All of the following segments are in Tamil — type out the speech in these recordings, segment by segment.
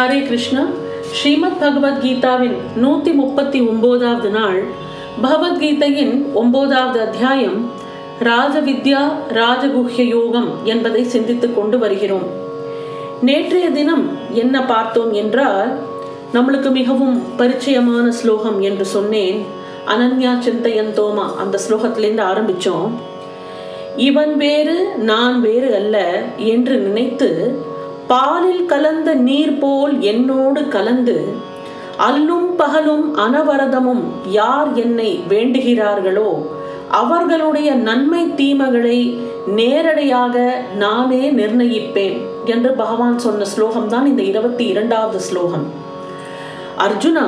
ஹரே கிருஷ்ணா. ஸ்ரீமத் பகவத்கீதாவின் நூற்றி முப்பத்தி ஒம்போதாவது நாள் பகவத்கீதையின் ஒம்போதாவது அத்தியாயம் ராஜவித்யா ராஜகுஹ்ய யோகம் என்பதை சிந்தித்துக் கொண்டு வருகிறோம். நேற்றைய தினம் என்ன பார்த்தோம் என்றால் நம்மளுக்கு மிகவும் பரிச்சயமான ஸ்லோகம் என்று சொன்னேன். அனன்யா சிந்தையன் தோமா அந்த ஸ்லோகத்திலேருந்து ஆரம்பித்தோம் இவன் வேறு நான் வேறு அல்ல என்று நினைத்து பாலில் கலந்த நீர் போல் என்னோடு கலந்து அல்லும் பகலும் அனவரதமும் யார் என்னை வேண்டுகிறார்களோ அவர்களுடைய நன்மை தீமைகளை நேரடியாக நானே நிர்ணயிப்பேன் என்று பகவான் சொன்ன ஸ்லோகம் தான் இந்த இருபத்தி இரண்டாவது ஸ்லோகம். அர்ஜுனா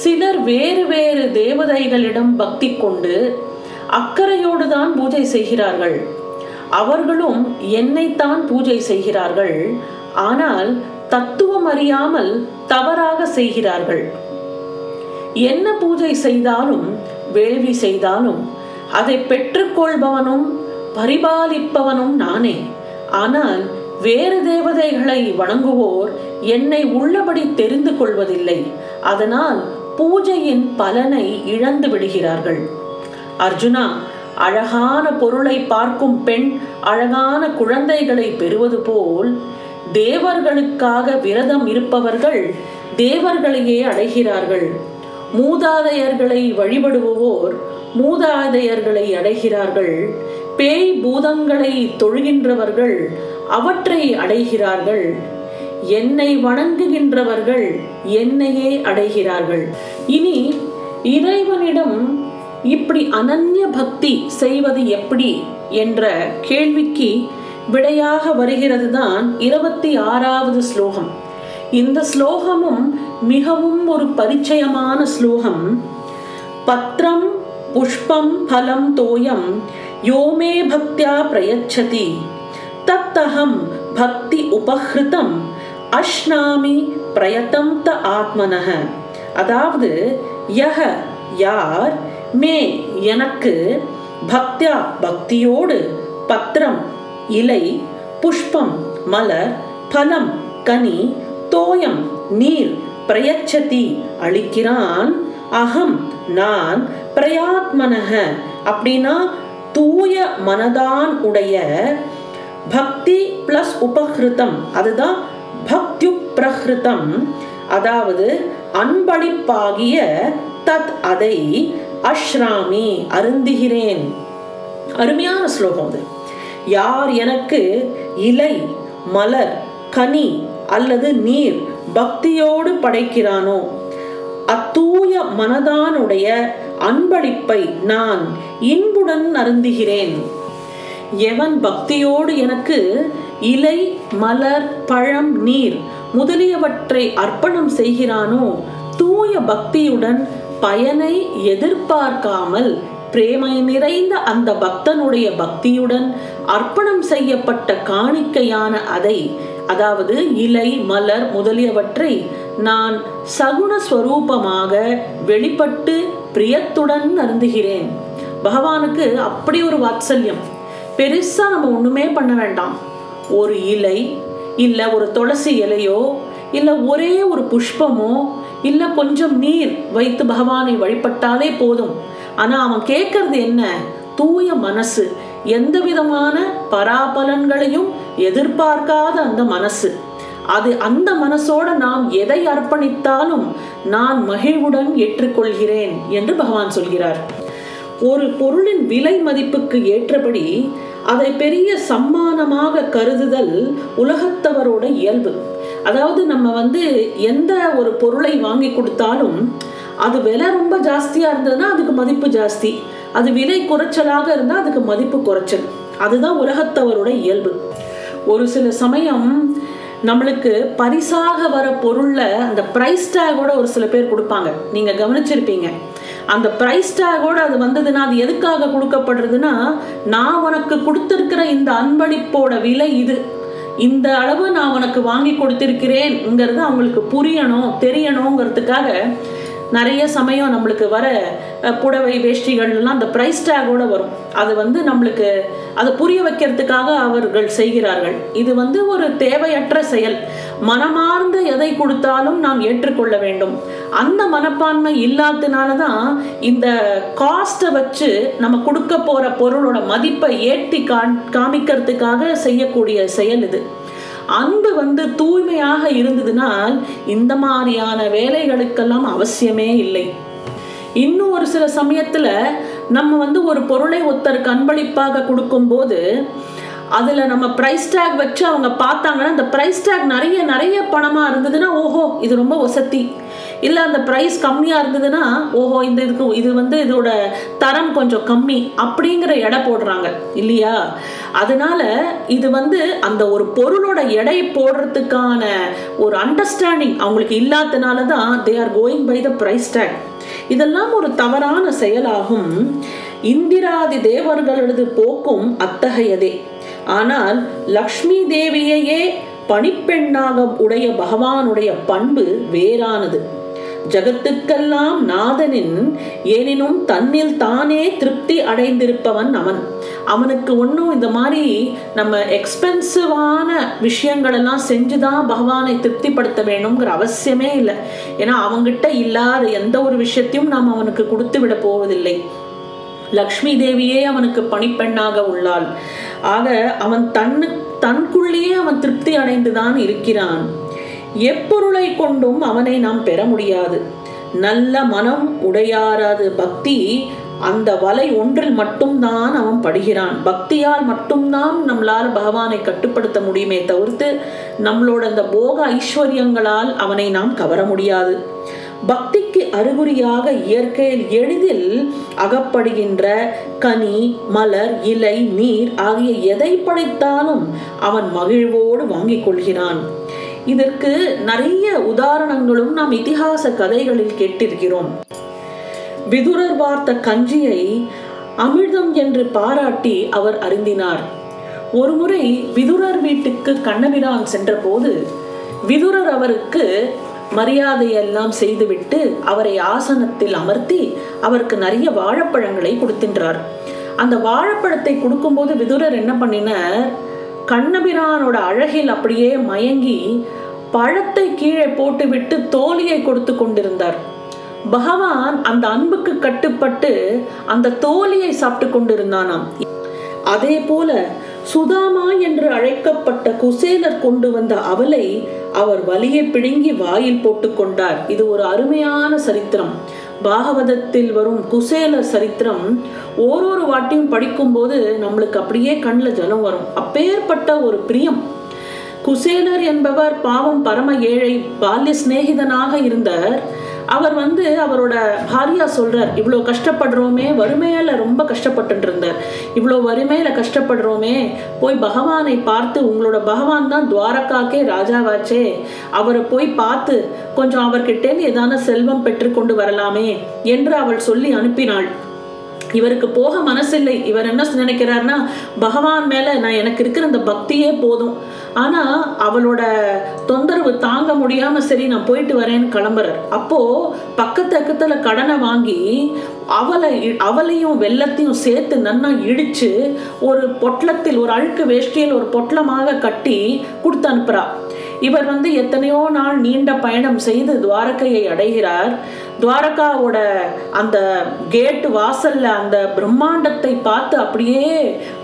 சிலர் வேறு வேறு தேவதைகளிடம் பக்தி கொண்டு அக்கறையோடு தான் பூஜை செய்கிறார்கள். அவர்களும் என்னைத்தான் பூஜை செய்கிறார்கள். ஆனால் தத்துவம் அறியாமல் தவறாக செய்கிறார்கள். என்ன பூஜை செய்தாலும் வேள்வி செய்தாலும் அதை பெற்றுக்கொள்பவனும் பரிபாலிப்பவனும் நானே. ஆனால் வேறு தேவதைகளை வணங்குவோர் என்னை உள்ளபடி தெரிந்து கொள்வதில்லை. அதனால் பூஜையின் பலனை இழந்து விடுகிறார்கள். அர்ஜுனா அழகான பொருளை பார்க்கும் பெண் அழகான குழந்தைகளை பெறுவது போல் தேவர்களுக்காக விரதம் இருப்பவர்கள் தேவர்களையே அடைகிறார்கள். மூதாதையர்களை வழிபடுவோர் மூதாதையர்களை அடைகிறார்கள். பேய் பூதங்களை தொழுகின்றவர்கள் அவற்றை அடைகிறார்கள். என்னை வணங்குகின்றவர்கள் என்னையே அடைகிறார்கள். இனி இறைவனிடம் இப்படி அனன்ய பக்தி செய்வது எப்படி என்ற கேள்விக்கு விடையாக வருகிறது தான் இருபத்தி ஆறாவது ஸ்லோகம். இந்த ஸ்லோகமும் மிகவும் ஒரு பரிச்சயமான ஸ்லோகம். பத்ரம் புஷ்பம் பலம் தோயம் யோமே பக்தியா பிரயச்சதி. தத்தகம் பக்தி உபஹிருதம் அஷ்னாமி பிரயத்தம் த ஆத்மனக அதாவது யக யார் மே எனக்கு பக்தியா பக்தியோடு பத்திரம் இலை புஷ்பம் மலர் பலம் கனி தோயம் நீர் பிரயச்சதி அளிக்கிறான். அகம் நான் பிரயாத்மனக அப்படின்னா தூய மனதான் உடைய பக்தி பிளஸ் உபகிருத்தம். அதுதான் பக்தி பிரகிருத்தம் அதாவது அன்பளிப்பாகிய தத் அதை அஷ்ராமி அருந்துகிறேன். அருமையான ஸ்லோகம் அது. யார் எனக்கு இலை மலர் கனி அல்லது நீர் பக்தியோடு படைக்கிறானோ? அத்தூய மனதானுடைய அன்பளிப்பை நான் இன்புடன் அருந்துகிறேன். எவன் பக்தியோடு எனக்கு இலை மலர் பழம் நீர் முதலியவற்றை அர்ப்பணம் செய்கிறானோ தூய பக்தியுடன் பயனை எதிர்பார்க்காமல் பிரேமை நிறைந்த அந்த பக்தனுடைய பக்தியுடன் அர்ப்பணம் செய்யப்பட்ட காணிக்கையான அதை அதாவது இலை மலர் முதலியவற்றை நான் சகுண ஸ்வரூபமாக வெளிப்பட்டு பிரியத்துடன் அருந்துகிறேன். பகவானுக்கு அப்படி ஒரு வாத்சல்யம். பெருசா நம்ம ஒண்ணுமே பண்ண வேண்டாம். ஒரு இலை இல்ல ஒரு துளசி இலையோ இல்ல ஒரே ஒரு புஷ்பமோ இல்ல கொஞ்சம் நீர் வைத்து பகவானை வழிபட்டாலே போதும். ஆனா அவன் கேட்கறது என்ன? தூய மனசு. எந்த விதமான பராபலன்களையும் எதிர்பார்க்காத அந்த மனசு. அது அந்த மனசோட நாம் எதை அர்ப்பணித்தாலும் நான் மகிழ்வுடன் ஏற்றுக்கொள்கிறேன் என்று பகவான் சொல்கிறார். ஒரு பொருளின் விலை மதிப்புக்கு ஏற்றபடி அதை பெரிய சம்மானமாக கருதுதல் உலகத்தவரோட இயல்பு. அதாவது நம்ம வந்து எந்த ஒரு பொருளை வாங்கி கொடுத்தாலும் அது விலை ரொம்ப ஜாஸ்தியா இருந்ததுன்னா அதுக்கு மதிப்பு ஜாஸ்தி. அது விலை குறைச்சலாக இருந்தால் அதுக்கு மதிப்பு குறைச்சல். அதுதான் உலகத்தவரோட இயல்பு. ஒரு சில சமயம் நம்மளுக்கு பரிசாக வர பொருள்ல அந்த ப்ரைஸ் டேகோட ஒரு சில பேர் கொடுப்பாங்க. நீங்க கவனிச்சிருப்பீங்க. அந்த ப்ரைஸ் டேகோட அது வந்ததுன்னா அது எதுக்காக கொடுக்கப்படுறதுன்னா நான் உனக்கு கொடுத்துருக்கிற இந்த அன்பளிப்போட விலை இது. இந்த அளவு நான் உனக்கு வாங்கி கொடுத்திருக்கிறேங்கிறது அவங்களுக்கு புரியணும் தெரியணுங்கிறதுக்காக நிறைய சமயம் நம்மளுக்கு வர புடவை வேஷ்டிகள்லாம் அந்த ப்ரைஸ் டேகோட வரும். அது வந்து நம்மளுக்கு அதை புரிய வைக்கிறதுக்காக அவர்கள் செய்கிறார்கள். இது வந்து ஒரு தேவையற்ற செயல். மனமார்ந்த எதை கொடுத்தாலும் நாம் ஏற்றுக்கொள்ள வேண்டும். அந்த மனப்பான்மை இல்லாததுனால தான் இந்த காஸ்ட்டை வச்சு நம்ம கொடுக்க போகிற பொருளோட மதிப்பை ஏற்றி காமிக்கிறதுக்காக செய்யக்கூடிய செயல் இது. அன்பு வந்து தூய்மையாக இருந்ததுனால் இந்த மாதிரியான வேலைகளுக்கெல்லாம் அவசியமே இல்லை. இன்னும் ஒரு சில சமயத்துல நம்ம வந்து ஒரு பொருளை ஒருத்தருக்கு அன்பளிப்பாக கொடுக்கும்போது அதில் நம்ம ப்ரைஸ் டேக் வச்சு அவங்க பார்த்தாங்கன்னா அந்த ப்ரைஸ் டேக் நிறைய நிறைய பணமாக இருந்ததுன்னா ஓஹோ இது ரொம்ப வசதி. இல்லை அந்த ப்ரைஸ் கம்மியாக இருந்ததுன்னா ஓஹோ இந்த இதுக்கு இது வந்து இதோட தரம் கொஞ்சம் கம்மி அப்படிங்கிற எடை போடுறாங்க. இல்லையா? அதனால இது வந்து அந்த ஒரு பொருளோட எடை போடுறதுக்கான ஒரு அண்டர்ஸ்டாண்டிங் அவங்களுக்கு இல்லாதனால தான் they are going by the price tag இதெல்லாம் ஒரு தவறான செயலாகும். இந்திராதி தேவர்களது போக்கும் அத்தகையதே. ஆனால் லக்ஷ்மி தேவியையே பணிப்பெண்ணாக உடைய பகவானுடைய பண்பு வேறானது. ஜகத்துக்கெல்லாம் நாதனின் எனினும் தன்னில் தானே திருப்தி அடைந்திருப்பவன் அவன். அவனுக்கு ஒன்றும் இந்த மாதிரி நம்ம எக்ஸ்பென்சிவான விஷயங்களெல்லாம் செஞ்சுதான் பகவானை திருப்திப்படுத்த வேணுங்கிற அவசியமே இல்லை. ஏன்னா அவங்கிட்ட இல்லாத எந்த ஒரு விஷயத்தையும் நாம் அவனுக்கு கொடுத்து விட போவதில்லை. லக்ஷ்மி தேவியே அவனுக்கு பணிப்பெண்ணாக உள்ளாள். ஆக அவன் தன்னு தனக்குள்ளேயே அவன் திருப்தி அடைந்துதான் இருக்கிறான். எப்பொருளை கொண்டும் அவனை நாம் பெற முடியாது. நல்ல மனம் உடையாராது பக்தி அந்த வலை ஒன்றில் மட்டும்தான் அவன் படுகிறான். பக்தியால் மட்டும்தான் நம்மளால் பகவானை கட்டுப்படுத்த முடியுமே தவிர்த்து நம்மளோட அந்த போக ஐஸ்வர்யங்களால் அவனை நாம் கவர முடியாது. பக்திக்கு அறிகுறியாக இயற்கையில் எளிதில் அகப்படுகின்ற கனி மலர் இலை நீர் ஆகிய எதை படைத்தாலும் அவன் மகிழ்வோடு வாங்கிக் கொள்கிறான். இதற்கு நிறைய உதாரணங்களும் நாம் இதிகாச கதைகளில் கேட்டிருக்கிறோம். விதுரர் வார்த்த கஞ்சியை அமிர்தம் என்று பாராட்டி அவர் அருந்தினார். ஒருமுறை விதுரர் வீட்டுக்கு கண்ணபிரான் சென்றபோது விதுரர் அவருக்கு மரியாதையெல்லாம் செய்துவிட்டு அவரை ஆசனத்தில் அமர்த்தி அவருக்கு நிறைய வாழைப்பழங்களை கொடுத்தின்றார். அந்த வாழைப்பழத்தை கொடுக்கும்போது விதுரர் என்ன பண்ணினார்? கண்ணபிரானோட அழகில் அப்படியே மயங்கி பழத்தை கீழே போட்டுவிட்டு தோலியை கொடுத்து கொண்டிருந்தார். பகவான் அந்த அன்புக்கு கட்டுப்பட்டு அந்த தோலியை சாப்பிட்டு கொண்டிருந்தானாம். அதே போல சுதாமா என்று அழைக்கப்பட்ட குசேலர் கொண்டு வந்த அவலை அவர் வலியை பிழுங்கி வாயில் போட்டுக் கொண்டார். இது ஒரு அருமையான சரித்திரம். பாகவதத்தில் வரும் குசேலர் சரித்திரம் ஓரொரு வாட்டியும் படிக்கும்போது நம்மளுக்கு அப்படியே கண்ணில் ஜலம் வரும். அப்பேற்பட்ட ஒரு பிரியம். குசேலர் என்பவர் பாவம் பரம ஏழை பால்ய சிநேகிதனாக இருந்தார். அவர் வந்து அவரோட பாரியா சொல்றார் இவ்வளோ கஷ்டப்படுறோமே வறுமையால ரொம்ப கஷ்டப்பட்டு இருந்தார் இவ்வளோ வறுமையில கஷ்டப்படுறோமே போய் பகவானை பார்த்து உங்களோட பகவான் தான் துவாரகாக்கே ராஜாவாச்சே. அவரை போய் பார்த்து கொஞ்சம் அவர்கிட்டேருந்து ஏதான செல்வம் பெற்றுக்கொண்டு வரலாமே என்று அவள் சொல்லி அனுப்பினாள். இவருக்கு போக மனசில்லை. இவர் என்ன நினைக்கிறாருன்னா பகவான் மேல நான் எனக்கு இருக்கிற அந்த பக்தியே போதும். ஆனா அவளோட தொந்தரவு தாங்க முடியாம சரி நான் போயிட்டு வரேன்னு கிளம்புறார். அப்போ பக்கத்து பக்கத்துல கடனை வாங்கி அவளை அவளையும் வெள்ளத்தையும் சேர்த்து நன்னா இடிச்சு ஒரு பொட்டலத்தில் ஒரு அழுக்கு வேஷ்டியில் ஒரு பொட்டலமாக கட்டி கொடுத்து அனுப்புறா. இவர் வந்து எத்தனையோ நாள் நீண்ட பயணம் செய்து துவாரகையை அடைகிறார். துவாரகாவோட அந்த கேட்டு வாசல்ல அந்த பிரம்மாண்டத்தை பார்த்து அப்படியே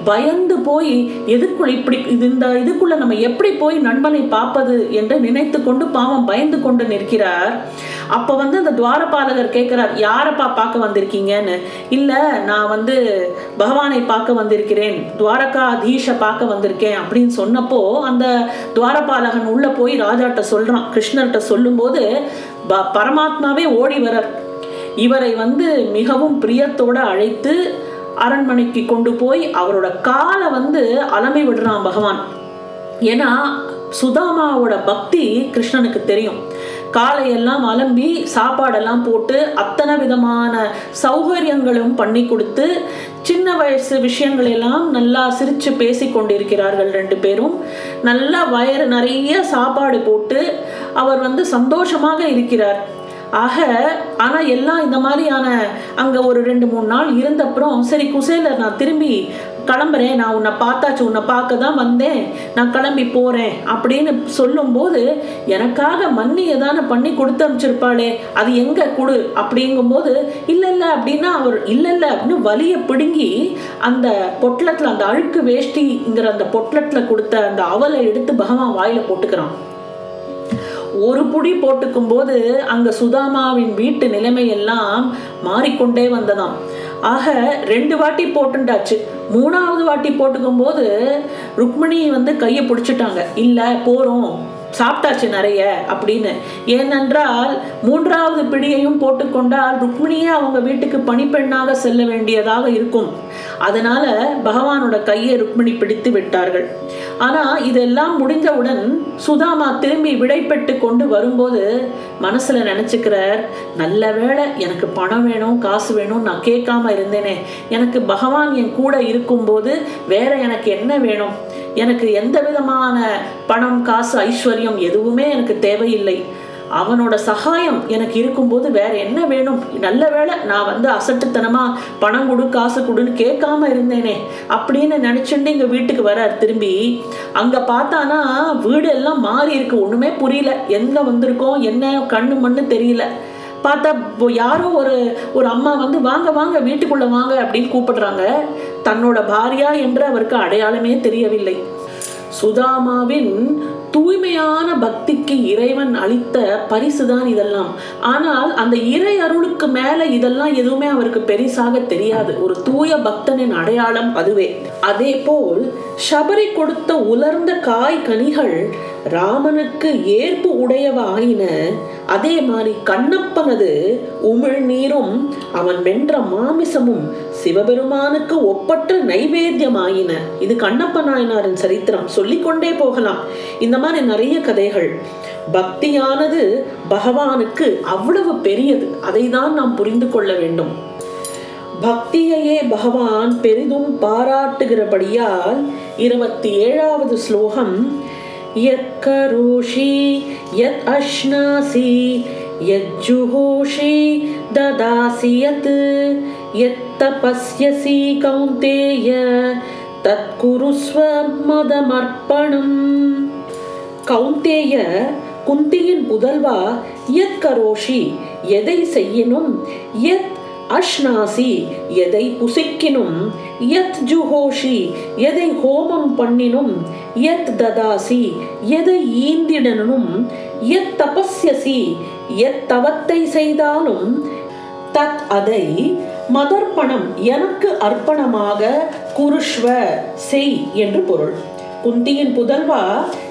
பயந்து போய் எதுக்குள்ள இப்படி இது இந்த இதுக்குள்ள நம்ம எப்படி போய் நண்பனை பார்ப்பது? என்று நினைத்து கொண்டு பாவம் பயந்து கொண்டு நிற்கிறார். அப்ப வந்து அந்த துவாரபாலகர் கேட்கிறார் யாரப்பா பார்க்க வந்திருக்கீங்கன்னு? இல்ல நான் வந்து பகவானை பார்க்க வந்திருக்கிறேன். துவாரகா அதீஷ பார்க்க வந்திருக்கேன். அப்படின்னு சொன்னப்போ அந்த துவாரபாலகன் உள்ள போய் ராஜாட்ட சொல்றான். கிருஷ்ணர்கிட்ட சொல்லும்போது பரமாத்மாவே ஓடி வரார் இவரை வந்து மிகவும் பிரியத்தோடு அழைத்து அரண்மனைக்கு கொண்டு போய் அவரோட காலை வந்து அலமை விடுறான் பகவான். ஏன்னா சுதாமாவோட பக்தி கிருஷ்ணனுக்கு தெரியும். காலையெல்லாம் அலம்பி சாப்பாடெல்லாம் போட்டு அத்தனை விதமான சௌகரியங்களும் பண்ணி கொடுத்து சின்ன வயசு விஷயங்களெல்லாம் நல்லா சிரித்து பேசி கொண்டிருக்கிறார்கள் ரெண்டு பேரும். நல்லா வயறு நிறைய சாப்பாடு போட்டு அவர் வந்து சந்தோஷமாக இருக்கிறார். ஆக ஆனா எல்லாம் இந்த மாதிரியான அங்க ஒரு ரெண்டு மூணு நாள் இருந்தப்புறம் சரி குசேலர் நான் திரும்பி கிளம்புறேன். நான் உன்னை பார்த்தாச்சு உன்னை பார்க்க தான் வந்தேன். நான் கிளம்பி போறேன் அப்படின்னு சொல்லும்போது எனக்காக மண்ணி ஏதான பண்ணி கொடுத்து அனுப்பிச்சிருப்பாளே அது எங்க கொடு அப்படிங்கும்போது இல்லை இல்லை அப்படின்னா அவர் இல்லை இல்லை அப்படின்னு வலியை பிடுங்கி அந்த பொட்லத்தில் அந்த அழுக்கு வேஷ்டிங்கிற அந்த பொட்லத்தில் கொடுத்த அந்த அவலை எடுத்து பகவான் வாயில போட்டுக்கிறான். ஒரு புடி போட்டுக்கும் போது அங்க சுதாமாவின் வீட்டு நிலைமை எல்லாம் மாறிக்கொண்டே வந்ததாம். ஆக ரெண்டு வாட்டி போட்டுண்டாச்சு. மூணாவது வாட்டி போட்டுக்கும் போது ருக்மிணி வந்து கையை பிடிச்சிட்டாங்க. இல்ல போறோம். சாப்பிட்டாச்சு நிறைய அப்படின்னு. ஏனென்றால் மூன்றாவது பிடியையும் போட்டுக்கொண்டால் ருக்மிணியே அவங்க வீட்டுக்கு பணிப்பெண்ணாக செல்ல வேண்டியதாக இருக்கும். அதனால பகவானோட கையை ருக்மிணி பிடித்து விட்டார்கள். ஆனா இதெல்லாம் முடிஞ்சவுடன் சுதாமா திரும்பி விடைபெற்று கொண்டு வரும்போது மனசுல நினைச்சுக்கிறார் நல்ல வேளை எனக்கு பணம் வேணும் காசு வேணும் நான் கேட்காம இருந்தேனே. எனக்கு பகவான் என் கூட இருக்கும்போது வேற எனக்கு என்ன வேணும்? எனக்கு எந்த விதமான பணம் காசு ஐஸ்வர்யம் எதுவுமே எனக்கு தேவையில்லை. அவனோட சகாயம் எனக்கு இருக்கும்போது வேற என்ன வேணும்? நல்ல வேளை நான் வந்து அசட்டுத்தனமா பணம் கொடு காசு கொடுன்னு கேட்காம இருந்தேனே அப்படின்னு நினைச்சுட்டு இங்க வீட்டுக்கு வரார். திரும்பி அங்க பார்த்தானா வீடு எல்லாம் மாறி இருக்கு. ஒண்ணுமே புரியல. எங்க வந்திருக்கோம்? என்ன? கண்ணு மண்ணு தெரியல. பார்த்தா யாரோ ஒரு ஒரு அம்மா வந்து வாங்க வாங்க வீட்டுக்குள்ள வாங்க அப்படின்னு கூப்பிடுறாங்க. தன்னோட பாரியா என்று அவருக்கு அடையாளமே தெரியவில்லை. சுதாமாவின் தூய்மையான பக்திக்கு இறைவன் அளித்த பரிசுதான் இதெல்லாம். ஆனால் அந்த இறை அருளுக்கு மேல இதெல்லாம் எதுவுமே அவருக்கு பெரிசாக தெரியாது. ஒரு தூய பக்தனின் அடையாளம் அதுவே. அதே போல் சபரி கொடுத்த உலர்ந்த காய் கனிகள் ராமனுக்கு ஏற்பு உடையவாயின. அதே மாதிரி கண்ணப்பனது உமிழ் நீரும் அவன் வென்ற மாமிசமும் சிவபெருமானுக்கு ஒப்பற்ற நைவேத்தியமாயின. இது கண்ணப்ப நாயனாரின் சரித்திரம். சொல்லிக்கொண்டே போகலாம். இந்த மாதிரி நிறைய கதைகள். பக்தியானது பகவானுக்கு அவ்வளவு பெரியது. அதை தான் நாம் புரிந்து கொள்ள வேண்டும். பக்தியையே பகவான் பெரிதும் பாராட்டுகிறபடியால் இருபத்தி ஏழாவது ஸ்லோகம் यत्करोषि यत् अश्नासि यज्जुहोषि ददासि यत् यत्तपस्यसि कौन्तेय யத் தபஸ்யசி கௌந்தேய மதமர்ப்பணம் கௌந்தேய குந்தியின் புதல்வா யத் கரோஷி எதை செய்யினும் யத் அஷ்னாசி எதை புசிக்கினும் யத் ஜுஹோஷி எதை ஹோமம் பண்ணினும் யத் ததாசி எதை ஈந்திடனும் யத் தபஸ்யசி எத் தவத்தை செய்தாலும் தத் அதை மதர்ப்பணம் எனக்கு அர்ப்பணமாக குருஷ்வ செய் என்று பொருள். குந்தியின் புதல்வா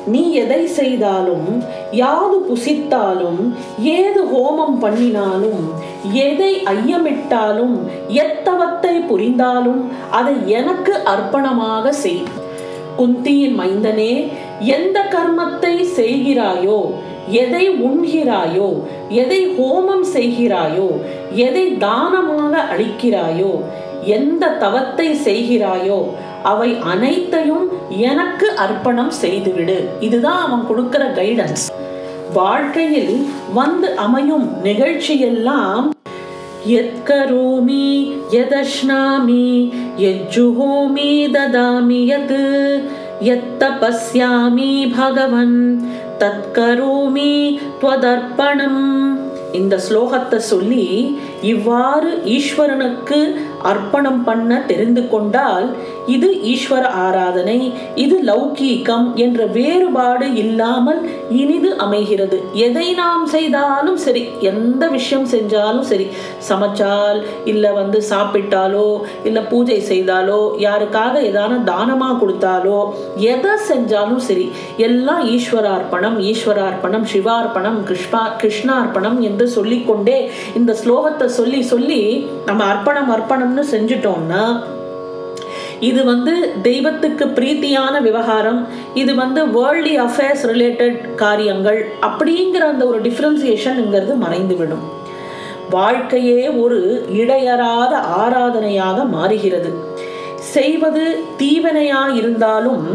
நீ எதை செய்தாலும் யாது புசித்தாலும் ஏது ஹோமம் பண்ணினாலும் எதை ஐயமிட்டாலும் எத்தவத்தை புரிந்தாலும் அதை எனக்கு அர்ப்பணமாக செய். குந்தியின் மைந்தனே எந்த கர்மத்தை செய்கிறாயோ எதை உண்கிறாயோ எதை ஹோமம் செய்கிறாயோ எதை தானமாக அளிக்கிறாயோ எந்த தவத்தை செய்கிறாயோ அவை அனைத்தையும் எனக்கு அர்ப்பணம் செய்துவிடு. இதுதான் அவன் கொடுக்கிற கைடன்ஸ் வாழ்க்கையில் வந்து அமையும் நிகழ்ச்சியெல்லாம் எத்கரோமி எதஷ்னாமி எஜ்ஜுஹோமி ததாமி யத் எத்தபஸ்யாமி பகவன் தத்கரோமி துவதர்ப்பணம் இந்த ஸ்லோகத்தை சொல்லி இவ்வாறு ஈஸ்வரனுக்கு அர்ப்பணம் பண்ண தெரிந்து கொண்டால் இது ஈஸ்வர ஆராதனை இது லௌகீகம் என்ற வேறுபாடு இல்லாமல் இனிது அமைகிறது. எதை நாம் செய்தாலும் சரி எந்த விஷயம் செஞ்சாலும் சரி சமைச்சால் இல்லை வந்து சாப்பிட்டாலோ இல்லை பூஜை செய்தாலோ யாருக்காக ஏதான தானமாக கொடுத்தாலோ எதை செஞ்சாலும் சரி எல்லாம் ஈஸ்வரார்ப்பணம் ஈஸ்வரார்ப்பணம் சிவார்ப்பணம் கிருஷ்ணா கிருஷ்ணார்ப்பணம் என்று சொல்லிக்கொண்டே இந்த ஸ்லோகத்தை சொல்லி சொல்லி நம்ம அர்ப்பணம் அர்ப்பணம்னு செஞ்சுட்டோம்னா இது வந்து தெய்வத்துக்கு பிரீத்தியான விவகாரம் இது வந்து வேர்ல்டி அஃபேர்ஸ் ரிலேட்டட் காரியங்கள் அப்படிங்கிற அந்த ஒரு டிஃப்ரென்சியேஷன்ங்கிறது மறைந்துவிடும். வாழ்க்கையே ஒரு இடையறாத ஆராதனையாக மாறுகிறது. செய்வது தீவனையா இருந்தாலும்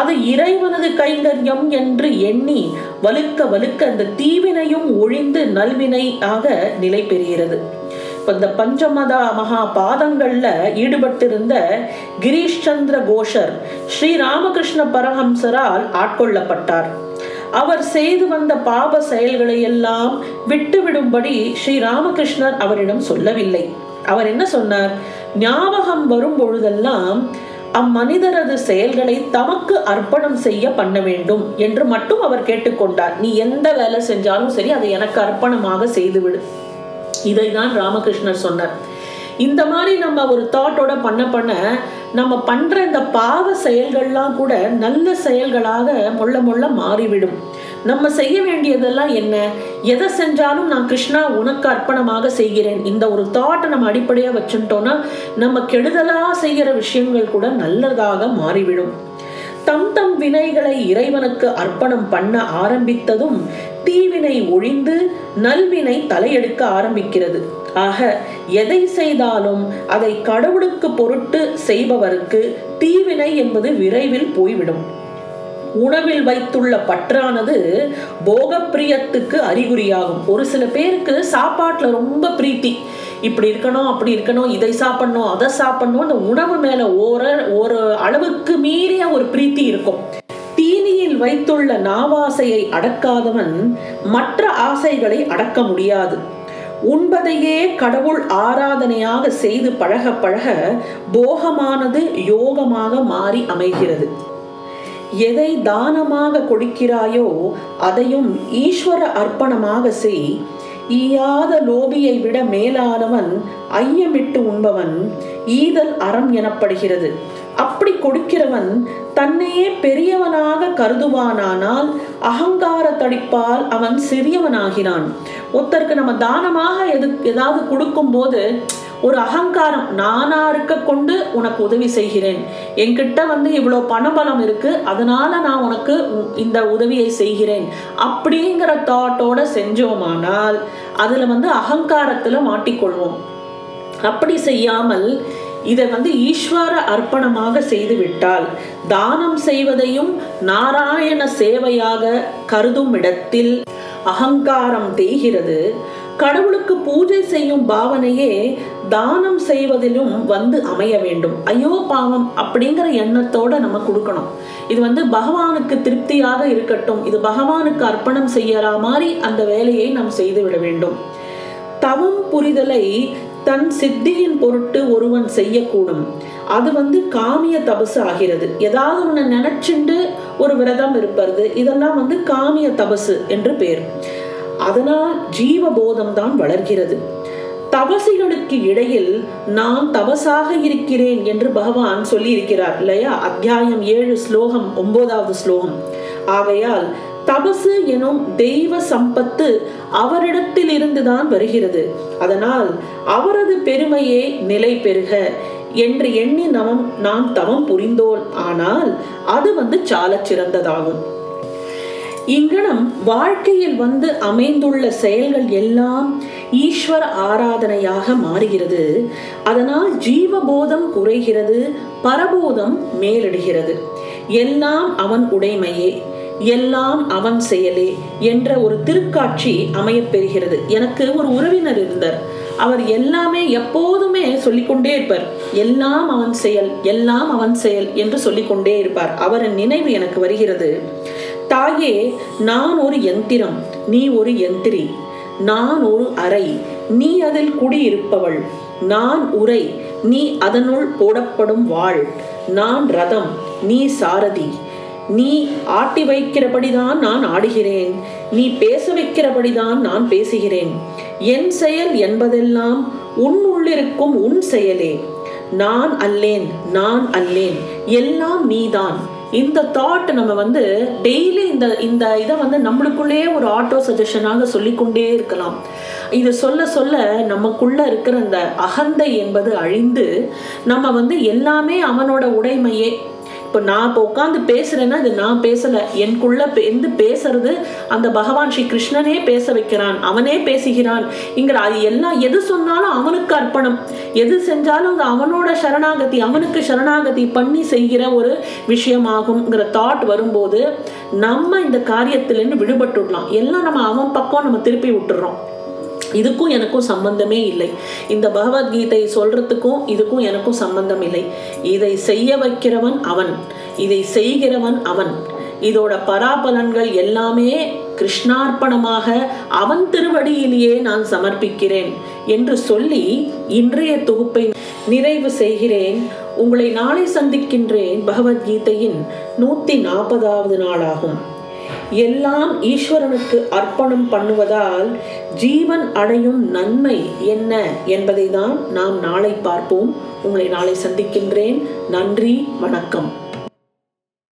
அது இறைவனது கைங்கரியம் என்று எண்ணி வலுக்க வலுக்க அந்த தீவினையும் ஒழிந்து நல்வினை ஆக நிலை பெறுகிறது இந்த பஞ்சமதா மகா பாதங்கள்ல ஈடுபட்டிருந்த கிரீஷ் சந்திர கோஷர் ஸ்ரீ ராமகிருஷ்ண பரஹம்சரால் ஆட்கொள்ளப்பட்டார். அவர் செய்து வந்த பாப செயல்களை எல்லாம் விட்டுவிடும்படி ஸ்ரீ ராமகிருஷ்ணர் அவரிடம் சொல்லவில்லை. அவர் என்ன சொன்னார்? ஞாபகம் வரும் பொழுதெல்லாம் அம்மனிதரது செயல்களை தமக்கு அர்ப்பணம் செய்ய பண்ண வேண்டும் என்று மட்டும் அவர் கேட்டுக்கொண்டார். நீ எந்த வேலை செஞ்சாலும் சரி அதை எனக்கு அர்ப்பணமாக செய்துவிடு. இதை தான் ராமகிருஷ்ணர் சொன்னார். இந்த மாதிரி நம்ம ஒரு தாட்டோட பண்ண பண்ண நம்ம பண்ற இந்த பாவ செயல்கள்லாம் கூட நல்ல செயல்களாக மொள்ள மொள்ள மாறிவிடும். நம்ம செய்ய வேண்டியதெல்லாம் என்ன? எதை செஞ்சாலும் நான் கிருஷ்ணா உனக்கு அர்ப்பணமாக செய்கிறேன். இந்த ஒரு தாட்டை நம்ம அடிப்படையாக வச்சுட்டோம்னா நம்ம கெடுதலாக செய்கிற விஷயங்கள் கூட நல்லதாக மாறிவிடும். தம் தம் வினைகளை இறைவனுக்கு அர்ப்பணம் பண்ண ஆரம்பித்ததும் தீவினை ஒழிந்து நல்வினை தலையெடுக்க ஆரம்பிக்கிறது. ஆக எதை செய்தாலும் அதை கடவுளுக்கு பொருட்டு செய்பவருக்கு தீவினை என்பது விரைவில் போய்விடும். உணவில் வைத்துள்ள பற்றானது போகப்பிரியத்துக்கு அறிகுறியாகும். ஒரு சில பேருக்கு சாப்பாட்டுல ரொம்ப பிரீத்தி. இப்படி இருக்கணும் அப்படி இருக்கணும் இதை சாப்பிடணும் அதை சாப்பிடணும் அந்த உணவு மேல ஒரு ஒரு அளவுக்கு மீறிய ஒரு பிரீத்தி இருக்கும். வைத்துள்ள நாவாசையை அடக்காதவன் மற்ற ஆசைகளை அடக்க முடியாது. உண்பதையே கடவுள் ஆராதனையாக செய்து பழக பழக போகமானது யோகமாக மாறி அமைகிறது. எதை தானமாக கொடுக்கிறாயோ அதையும் ஈஸ்வர அர்ப்பணமாக செய். ஈயாத லோபியை விட மேலானவன் ஐயமிட்டு உண்பவன் ஈதல் அறம் எனப்படுகிறது. கொடுக்கிறவன் தன்னையே பெரியவனாக கருதுவானானால் அகங்கார தடிப்பால் அவன் சிறியவனாகிறான். ஒருத்தருக்கு நம்ம தானமாக எது ஏதாவது கொடுக்கும் போது ஒரு அகங்காரம் நானா இருக்க கொண்டு உனக்கு உதவி செய்கிறேன். என்கிட்ட வந்து இவ்வளோ பணபலம் இருக்கு அதனால நான் உனக்கு இந்த உதவியை செய்கிறேன். அப்படிங்கிற தாட்டோட செஞ்சோமானால் அதுல வந்து அகங்காரத்துல மாட்டிக்கொள்வோம். அப்படி செய்யாமல் இதை வந்து ஈஸ்வர அர்ப்பணமாக செய்து விட்டால் தானம் செய்வதையும் நாராயண சேவையாக கருதும் இடத்தில் அகங்காரம் தேய்கிறது. கடவுளுக்கு பூஜை செய்யும் பாவனையே தானம் செய்வதிலும் வந்து அமைய வேண்டும். ஐயோ பாவம் அப்படிங்கிற எண்ணத்தோட நம்ம கொடுக்கணும். இது வந்து பகவானுக்கு திருப்தியாக இருக்கட்டும். இது பகவானுக்கு அர்ப்பணம் செய்யற மாதிரி அந்த வேலையை நாம் செய்து விட வேண்டும். தவம் புரிதலை தன் சித்தியின் பொருட்டு ஒருவன் செய்யக்கூடும். அது வந்து காமிய தபசு ஆகிறது. ஏதாவது ஒன்று நினைச்சுண்டு ஒரு விரதம் இருப்பது இதெல்லாம் வந்து காமிய தபசு என்று பேர். அதனால் ஜீவபோதம் தான் வளர்கிறது. தபசிகளுக்கு இடையில் நான் தபசாக இருக்கிறேன் என்று பகவான் சொல்லி இருக்கிறார் இல்லையா? அத்தியாயம் ஏழு ஸ்லோகம் ஒன்பதாவது ஸ்லோகம். ஆகையால் தபசு எனும் தெய்வ சம்பத்து அவரிடத்தில் இருந்துதான் வருகிறது. அதனால் அவரது பெருமையே நிலை பெறுக என்று எண்ணி நவம் நாம் தவம் புரிந்தோம் ஆனால் அது வந்து சால சிறந்ததாகும் இங்கனம் வாழ்க்கையில் வந்து அமைந்துள்ள செயல்கள் எல்லாம் ஈஸ்வர ஆராதனையாக மாறுகிறது. அதனால் ஜீவபோதம் குறைகிறது பரபோதம் மேலிடுகிறது. எல்லாம் அவன் உடைமையே எல்லாம் அவன் செயலே என்ற ஒரு திருக்காட்சி அமையப்பெறுகிறது. எனக்கு ஒரு உறவினர் இருந்தார். அவர் எல்லாமே எப்போதுமே சொல்லிக்கொண்டே இருப்பார். எல்லாம் அவன் செயல் எல்லாம் அவன் செயல் என்று சொல்லிக்கொண்டே இருப்பார். அவரின் நினைவு எனக்கு வருகிறது. தாயே நான் ஒரு எந்திரம் நீ ஒரு எந்திரி. நான் ஒரு அறை நீ அதில் குடியிருப்பவள். நான் உரை நீ அதனுள் போடப்படும் வாழ். நான் ரதம் நீ சாரதி. நீ ஆட்டி வைக்கிறபடிதான் நான் ஆடுகிறேன். நீ பேச வைக்கிறபடிதான் நான் பேசுகிறேன். என் செயல் என்பதெல்லாம் உன் உள்ளிருக்கும் உன் செயலே. நான் அல்லேன் நான் அல்லேன். எல்லாம் நீதான். இந்த தாட் நம்ம வந்து டெய்லி இந்த இந்த இதை வந்து நம்மளுக்குள்ளேயே ஒரு ஆட்டோ சஜஷனாக சொல்லிக்கொண்டே இருக்கலாம். இது சொல்ல சொல்ல நமக்குள்ள இருக்கிற அந்த அகந்தை என்பது அழிந்து நம்ம வந்து எல்லாமே அவனோட உடைமையே இப்போ நான் இப்போ உட்காந்து பேசுறேன்னா இது நான் பேசலை. எனக்குள்ள இருந்து பேசுறது அந்த பகவான் ஸ்ரீ கிருஷ்ணனே பேச வைக்கிறான். அவனே பேசுகிறான். இங்கிற அது எல்லாம் எது சொன்னாலும் அவனுக்கு அர்ப்பணம். எது செஞ்சாலும் அது அவனோட சரணாகதி அவனுக்கு சரணாகதி பண்ணி செய்கிற ஒரு விஷயமாகுங்கிற தாட் வரும்போது நம்ம இந்த காரியத்திலேருந்து விடுபட்டுடலாம். எல்லாம் நம்ம அவன் பக்கம் நம்ம திருப்பி விட்டுறோம். இதுக்கும் எனக்கும் சம்பந்தமே இல்லை. இந்த பகவத்கீதையை சொல்றதுக்கும் இதுக்கும் எனக்கும் சம்பந்தம் இல்லை. இதை செய்ய வைக்கிறவன் அவன். இதை செய்கிறவன் அவன். இதோட பராபலன்கள் எல்லாமே கிருஷ்ணார்ப்பணமாக அவன் திருவடியிலேயே நான் சமர்ப்பிக்கிறேன் என்று சொல்லி இன்றைய தொகுப்பை நிறைவு செய்கிறேன். உங்களை நாளை சந்திக்கின்றேன் பகவத்கீதையின் நூத்தி நாற்பதாவது நாளாகும். எல்லாம் ஈஸ்வரனுக்கு அர்ப்பணம் பண்ணுவதால் ஜீவன் அடையும் நன்மை என்ன என்பதை தான் நாம் நாளை பார்ப்போம். உங்களை நாளை சந்திக்கின்றேன். நன்றி வணக்கம்.